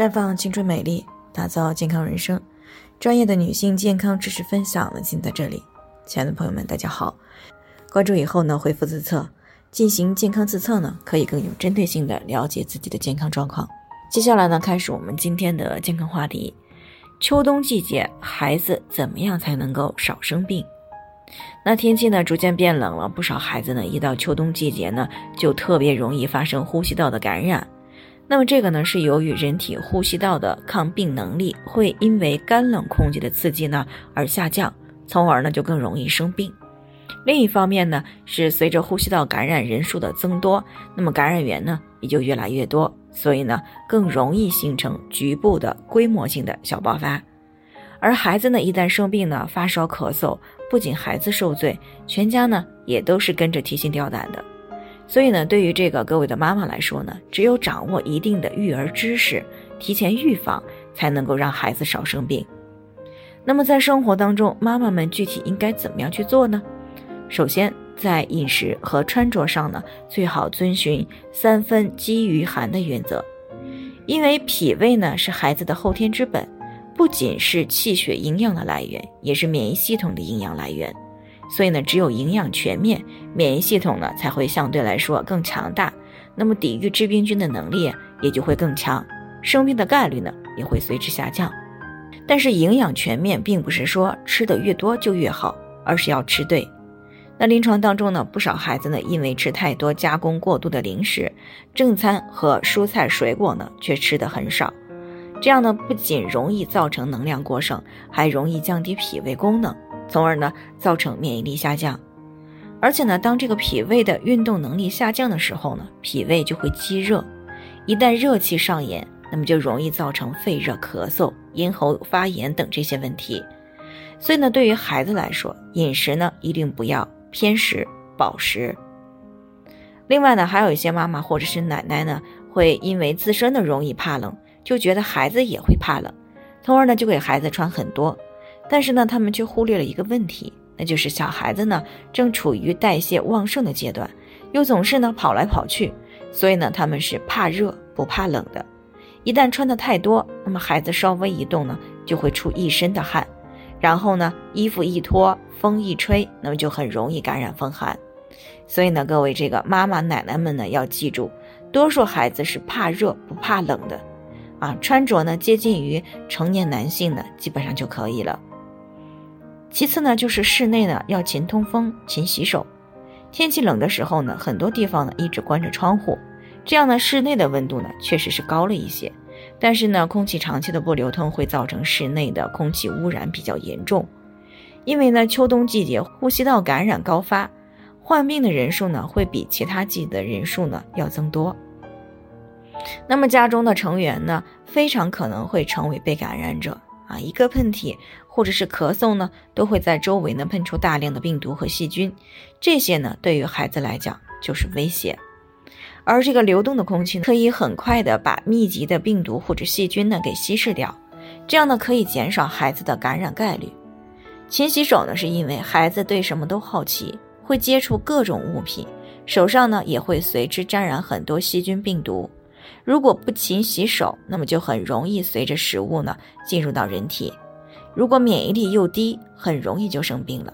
绽放青春美丽，打造健康人生。专业的女性健康知识分享呢，尽在这里。亲爱的朋友们，大家好！关注以后呢，回复自测进行健康自测呢，可以更有针对性的了解自己的健康状况。接下来呢，开始我们今天的健康话题：秋冬季节，孩子怎么样才能够少生病？那天气呢逐渐变冷了，不少孩子呢一到秋冬季节呢就特别容易发生呼吸道的感染。那么这个呢是由于人体呼吸道的抗病能力会因为干冷空气的刺激呢而下降，从而呢就更容易生病。另一方面呢是随着呼吸道感染人数的增多，那么感染源呢也就越来越多，所以呢更容易形成局部的规模性的小爆发。而孩子呢一旦生病呢发烧咳嗽。不仅孩子受罪，全家呢也都是跟着提心吊胆的。所以呢，对于这个各位的妈妈来说呢，只有掌握一定的育儿知识，提前预防，才能够让孩子少生病。那么在生活当中，妈妈们具体应该怎么样去做呢？首先，在饮食和穿着上呢，最好遵循三分饥于寒的原则，因为脾胃呢是孩子的后天之本。不仅是气血营养的来源，也是免疫系统的营养来源。所以呢，只有营养全面，免疫系统呢才会相对来说更强大，那么抵御致病菌的能力也就会更强，生病的概率呢也会随之下降。但是营养全面并不是说吃的越多就越好，而是要吃对。那临床当中呢，不少孩子呢因为吃太多加工过度的零食，正餐和蔬菜水果呢却吃的很少。这样呢，不仅容易造成能量过剩，还容易降低脾胃功能，从而呢造成免疫力下降。而且呢，当这个脾胃的运动能力下降的时候呢，脾胃就会积热，一旦热气上炎，那么就容易造成肺热、咳嗽、咽喉发炎等这些问题。所以呢，对于孩子来说，饮食呢一定不要偏食、饱食。另外呢，还有一些妈妈或者是奶奶呢，会因为自身的容易怕冷。就觉得孩子也会怕冷，从而呢就给孩子穿很多，但是呢他们却忽略了一个问题，那就是小孩子呢正处于代谢旺盛的阶段，又总是呢跑来跑去，所以呢他们是怕热不怕冷的。一旦穿的太多，那么孩子稍微一动呢就会出一身的汗，然后呢衣服一脱，风一吹，那么就很容易感染风寒。所以呢各位这个妈妈奶奶们呢要记住，多数孩子是怕热不怕冷的。啊，穿着呢接近于成年男性呢，基本上就可以了。其次呢，就是室内呢要勤通风、勤洗手。天气冷的时候呢，很多地方呢一直关着窗户，这样呢室内的温度呢确实是高了一些。但是呢，空气长期的不流通会造成室内的空气污染比较严重。因为呢秋冬季节呼吸道感染高发，患病的人数呢会比其他季的人数呢要增多。那么家中的成员呢，非常可能会成为被感染者啊！一个喷嚏或者是咳嗽呢，都会在周围呢喷出大量的病毒和细菌，这些呢对于孩子来讲就是威胁。而这个流动的空气可以很快的把密集的病毒或者细菌呢给稀释掉，这样呢可以减少孩子的感染概率。勤洗手呢，是因为孩子对什么都好奇，会接触各种物品，手上呢也会随之沾染很多细菌病毒。如果不勤洗手，那么就很容易随着食物呢进入到人体。如果免疫力又低，很容易就生病了。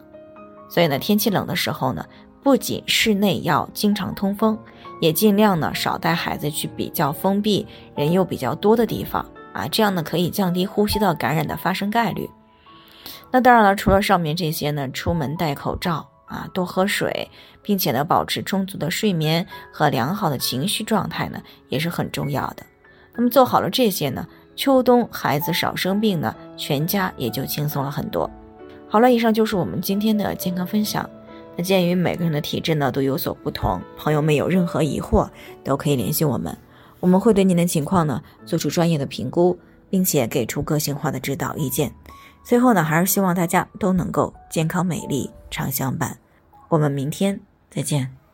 所以呢，天气冷的时候呢，不仅室内要经常通风，也尽量呢少带孩子去比较封闭、人又比较多的地方啊，这样呢可以降低呼吸道感染的发生概率。那当然了，除了上面这些呢，出门戴口罩。啊，多喝水，并且呢，保持充足的睡眠和良好的情绪状态呢，也是很重要的。那么做好了这些呢，秋冬孩子少生病呢，全家也就轻松了很多。好了，以上就是我们今天的健康分享。那鉴于每个人的体质呢都有所不同，朋友们有任何疑惑都可以联系我们，我们会对您的情况呢做出专业的评估，并且给出个性化的指导意见。最后呢，还是希望大家都能够健康美丽常相伴。我们明天再见。